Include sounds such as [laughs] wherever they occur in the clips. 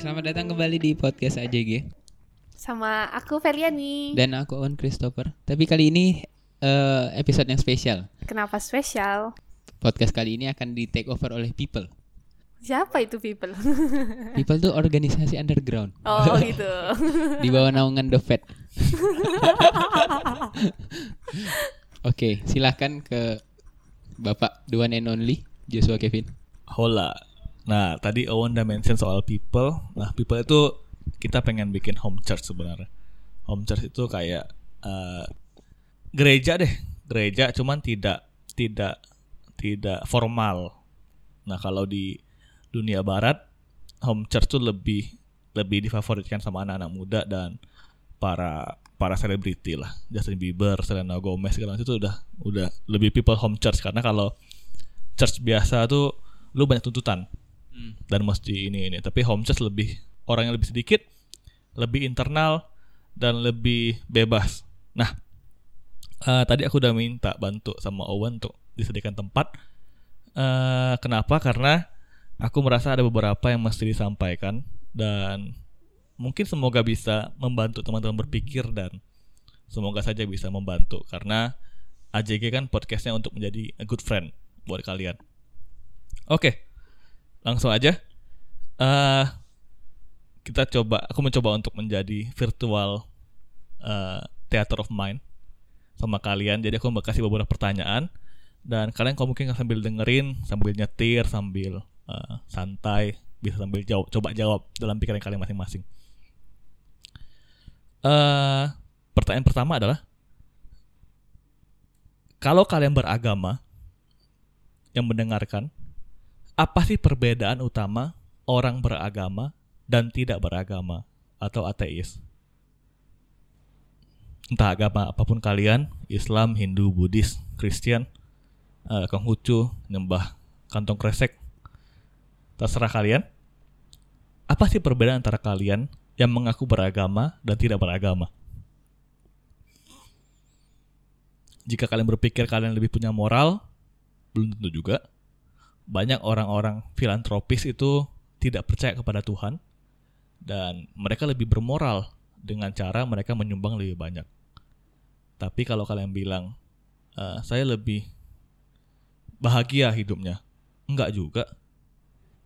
Selamat datang kembali di podcast AJG Sama aku Feliani. dan aku Owen Christopher. Tapi kali ini eh, episode yang spesial. Kenapa spesial? Podcast kali ini akan di take over oleh People. Siapa itu people? [laughs] People tuh organisasi underground oh [laughs] gitu. di bawah naungan The Fed. [laughs] Oke, silahkan ke Bapak the one and only Joshua Kevin. Hola. Nah, tadi Owen udah mention soal people. Nah, people itu kita pengen bikin home church sebenarnya. Home church itu kayak eh, gereja deh, gereja cuman tidak tidak tidak formal. Nah, kalau di dunia barat home church tuh lebih lebih difavoritkan sama anak-anak muda dan para para selebriti lah. Justin Bieber, Selena Gomez segala itu udah udah lebih people home church karena kalau church biasa tuh lu banyak tuntutan dan mesti ini ini. Tapi home lebih orang yang lebih sedikit lebih internal dan lebih bebas. Nah eh, tadi aku udah minta bantu sama Owen untuk disediakan tempat. Eh, kenapa? Karena aku merasa ada beberapa yang mesti disampaikan dan mungkin semoga bisa membantu teman-teman berpikir dan semoga saja bisa membantu. Karena AJG kan podcastnya untuk menjadi a good friend buat kalian. Oke, langsung aja. eh kita coba, aku mencoba untuk menjadi virtual eh, theater of mind sama kalian. Jadi aku mau kasih beberapa pertanyaan dan kalian kalau mungkin sambil dengerin, sambil nyetir, sambil eh, santai, bisa sambil jawab, coba jawab dalam pikiran kalian masing-masing. eh pertanyaan pertama adalah kalau kalian beragama yang mendengarkan apa sih perbedaan utama orang beragama dan tidak beragama atau ateis? Entah agama apa pun kalian, Islam, Hindu, Buddhis, Kristen, eh, Konghucu, nyembah kantong kresek, terserah kalian. Apa sih perbedaan antara kalian yang mengaku beragama dan tidak beragama? Jika kalian berpikir kalian lebih punya moral, belum tentu juga banyak orang-orang filantropis itu tidak percaya kepada Tuhan dan mereka lebih bermoral dengan cara mereka menyumbang lebih banyak. Tapi kalau kalian bilang "Eh, saya lebih bahagia hidupnya, enggak juga.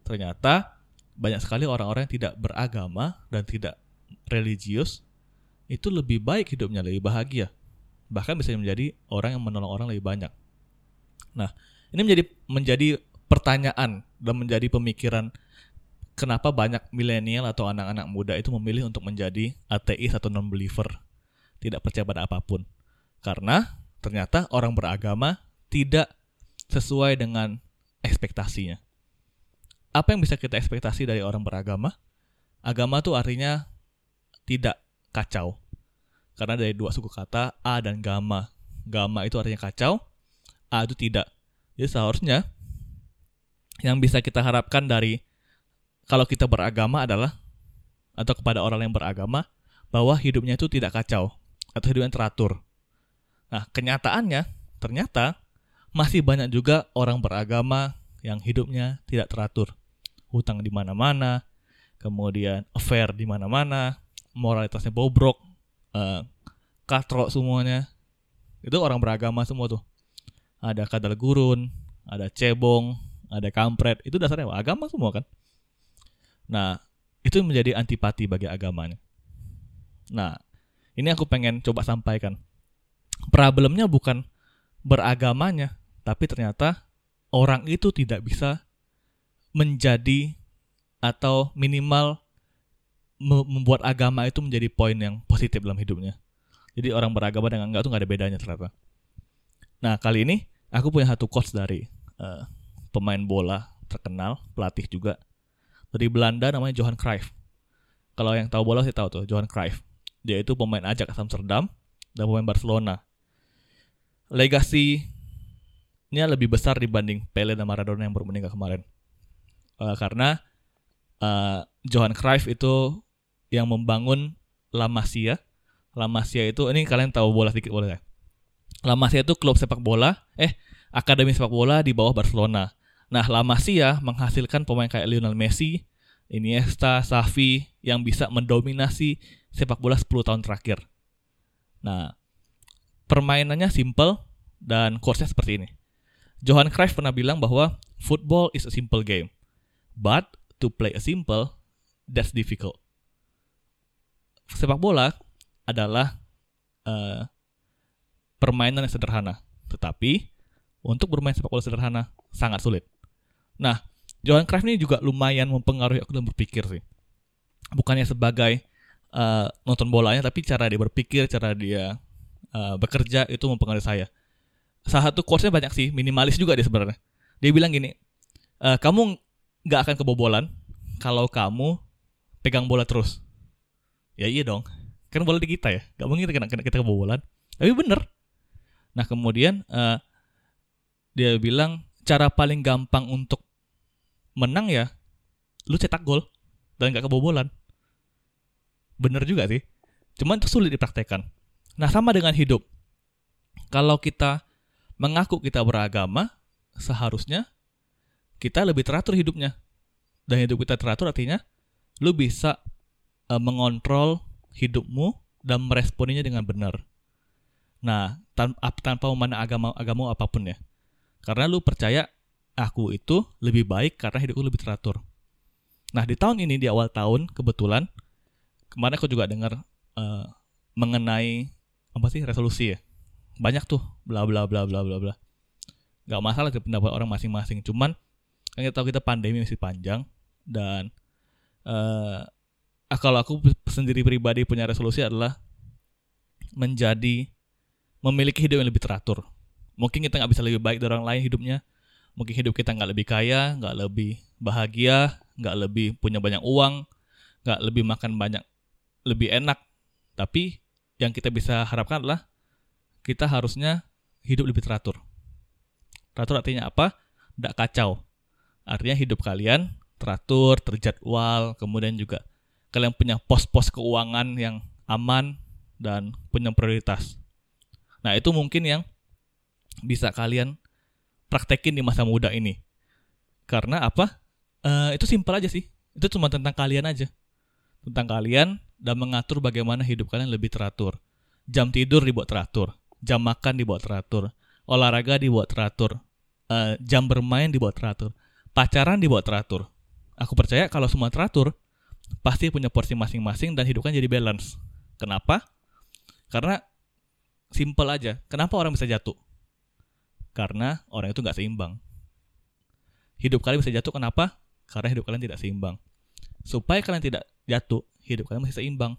Ternyata banyak sekali orang-orang yang tidak beragama dan tidak religius itu lebih baik hidupnya, lebih bahagia. Bahkan bisa menjadi orang yang menolong orang lebih banyak. Nah, ini menjadi menjadi pertanyaan dan menjadi pemikiran kenapa banyak milenial atau anak-anak muda itu memilih untuk menjadi ateis atau non-believer, tidak percaya pada apa pun. Karena ternyata orang beragama tidak sesuai dengan ekspektasinya. Apa yang bisa kita ekspektasi dari orang beragama? Agama tuh artinya tidak kacau. Karena dari dua suku kata A dan gamma. Gamma itu artinya kacau, A itu tidak. Jadi seharusnya yang bisa kita harapkan dari kalau kita beragama adalah atau kepada orang yang beragama bahwa hidupnya itu tidak kacau atau hidupnya teratur. Nah, kenyataannya ternyata masih banyak juga orang beragama yang hidupnya tidak teratur. Hutang di mana-mana, kemudian affair di mana-mana, moralitasnya bobrok, eh katrok semuanya. Itu orang beragama semua tuh. Ada kadal gurun, ada cebong, ada kampret. Itu dasarnya agama semua kan. Nah, itu menjadi antipati bagi agamanya. Nah, ini aku pengen coba sampaikan. Problemnya bukan beragamanya, tapi ternyata orang itu tidak bisa menjadi atau minimal me- membuat agama itu menjadi poin yang positif dalam hidupnya. Jadi orang beragama dengan enggak tuh nggak ada bedanya ternyata. Nah kali ini aku punya satu quotes dari eh, pemain bola terkenal, pelatih juga dari Belanda namanya Johan Cruyff. Kalau yang tahu bola sih tahu tuh Johan Cruyff. Dia itu pemain Ajax Amsterdam dan pemain Barcelona. Legasinya lebih besar dibanding Pele dan Maradona yang baru meninggal kemarin. Eh, karena eh, Johan Cruyff itu yang membangun La Masia. La Masia itu ini kalian tahu bola sedikit boleh ya? La Masia itu klub sepak bola, eh akademi sepak bola di bawah Barcelona. Nah, La Masia menghasilkan pemain kayak Lionel Messi Iniesta, Xavi yang bisa mendominasi sepak bola 10 tahun terakhir. Nah, permainannya simple dan course-nya seperti ini. Johan Cruyff pernah bilang bahwa football is a simple game, but to play a simple, that's difficult. Sepak bola adalah uh, permainan yang sederhana, tetapi untuk bermain sepak bola sederhana sangat sulit. Nah, Johan Cruyff ini juga lumayan mempengaruhi aku dalam berpikir sih. Bukannya sebagai uh, nonton bolanya, tapi cara dia berpikir, cara dia uh, bekerja itu mempengaruhi saya. Salah satu course-nya banyak sih, minimalis juga dia sebenarnya. Dia bilang gini, uh, kamu nggak akan kebobolan kalau kamu pegang bola terus. Ya iya dong, kan bola di kita ya, nggak mungkin kita, kita, kita kebobolan. Tapi bener. Nah kemudian uh, dia bilang cara paling gampang untuk menang ya lu cetak gol dan gak kebobolan. Bener juga sih. Cuman itu sulit dipraktekkan. Nah sama dengan hidup. Kalau kita mengaku kita beragama, seharusnya kita lebih teratur hidupnya. Dan hidup kita teratur artinya lu bisa uh, mengontrol hidupmu dan meresponinya dengan benar. Nah, tanpa, tanpa memandang agama agama apa pun ya. Karena lu percaya aku itu lebih baik karena hidupku lebih teratur. Nah di tahun ini di awal tahun kebetulan kemarin aku juga dengar uh, mengenai apa sih resolusi ya. Banyak tuh bla bla bla bla bla bla. Gak masalah sih pendapat orang masing-masing. Cuman kan kita tahu kita pandemi masih panjang dan uh, kalau aku sendiri pribadi punya resolusi adalah menjadi memiliki hidup yang lebih teratur mungkin kita nggak bisa lebih baik dari orang lain hidupnya mungkin hidup kita nggak lebih kaya nggak lebih bahagia nggak lebih punya banyak uang nggak lebih makan banyak lebih enak. Tapi yang kita bisa harapkan adalah kita harusnya hidup lebih teratur. Teratur artinya apa? Tidak kacau. Artinya hidup kalian teratur terjadwal kemudian juga kalian punya pos-pos keuangan yang aman dan punya prioritas. Nah itu mungkin yang bisa kalian praktekin di masa muda ini. Karena apa? Uh, itu simpel aja sih. Itu cuma tentang kalian aja. Tentang kalian dan mengatur bagaimana hidup kalian lebih teratur. Jam tidur dibuat teratur, jam makan dibuat teratur, olahraga dibuat teratur, uh, jam bermain dibuat teratur, pacaran dibuat teratur. Aku percaya kalau semua teratur, pasti punya porsi masing-masing dan hidupnya jadi balance. Kenapa? Karena simple aja. Kenapa orang bisa jatuh? Karena orang itu nggak seimbang. Hidup kalian bisa jatuh kenapa? Karena hidup kalian tidak seimbang. Supaya kalian tidak jatuh, hidup kalian masih seimbang.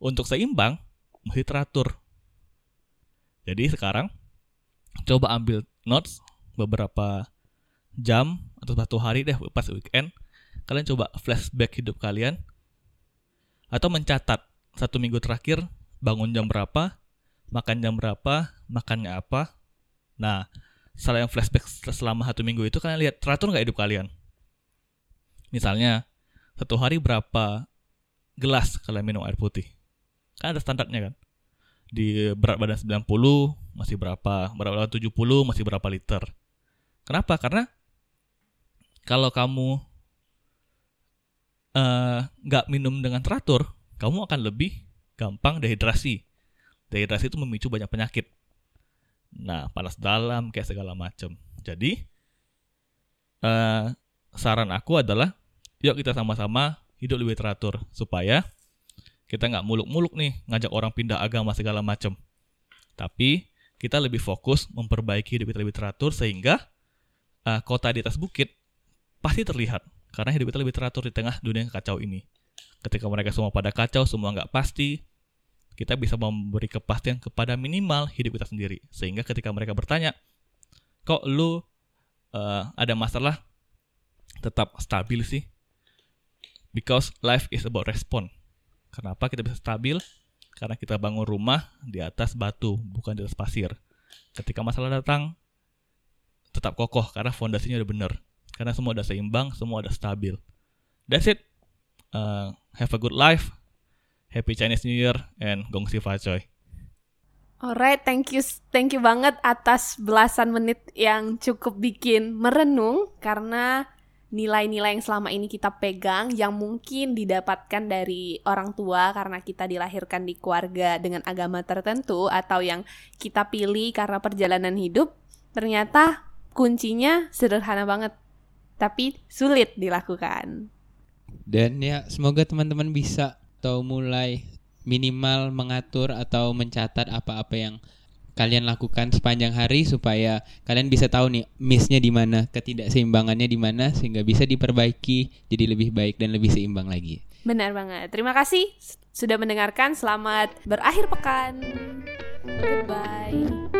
Untuk seimbang, mesti teratur. Jadi sekarang, coba ambil notes beberapa jam atau satu hari deh pas weekend. Kalian coba flashback hidup kalian. Atau mencatat satu minggu terakhir bangun jam berapa, makan jam berapa, makannya apa, Nah, setelah yang flashback selama satu minggu itu kalian lihat teratur nggak hidup kalian? Misalnya, satu hari berapa gelas kalian minum air putih? Kan ada standarnya kan? Di berat badan 90 masih berapa, berat badan 70 masih berapa liter. Kenapa? Karena kalau kamu eh, nggak uh, minum dengan teratur, kamu akan lebih gampang dehidrasi. Dehidrasi itu memicu banyak penyakit. Nah, panas dalam kayak segala macam. Jadi uh, saran aku adalah yuk kita sama-sama hidup lebih teratur supaya kita nggak muluk-muluk nih ngajak orang pindah agama segala macam. Tapi kita lebih fokus memperbaiki hidup kita lebih teratur sehingga uh, kota di atas bukit pasti terlihat karena hidup kita lebih teratur di tengah dunia yang kacau ini. Ketika mereka semua pada kacau, semua nggak pasti, kita bisa memberi kepastian kepada minimal hidup kita sendiri. Sehingga ketika mereka bertanya, kok lu uh, ada masalah tetap stabil sih? Because life is about respond. Kenapa kita bisa stabil? Karena kita bangun rumah di atas batu, bukan di atas pasir. Ketika masalah datang, tetap kokoh karena fondasinya udah bener. Karena semua udah seimbang, semua udah stabil. That's it. Uh, have a good life. Happy Chinese New Year and Gong Si Fa Choi. Alright, thank you, thank you banget atas belasan menit yang cukup bikin merenung karena nilai-nilai yang selama ini kita pegang yang mungkin didapatkan dari orang tua karena kita dilahirkan di keluarga dengan agama tertentu atau yang kita pilih karena perjalanan hidup ternyata kuncinya sederhana banget tapi sulit dilakukan. Dan ya semoga teman-teman bisa atau mulai minimal mengatur atau mencatat apa-apa yang kalian lakukan sepanjang hari supaya kalian bisa tahu nih missnya di mana, ketidakseimbangannya di mana sehingga bisa diperbaiki jadi lebih baik dan lebih seimbang lagi. Benar banget. Terima kasih sudah mendengarkan. Selamat berakhir pekan. Goodbye.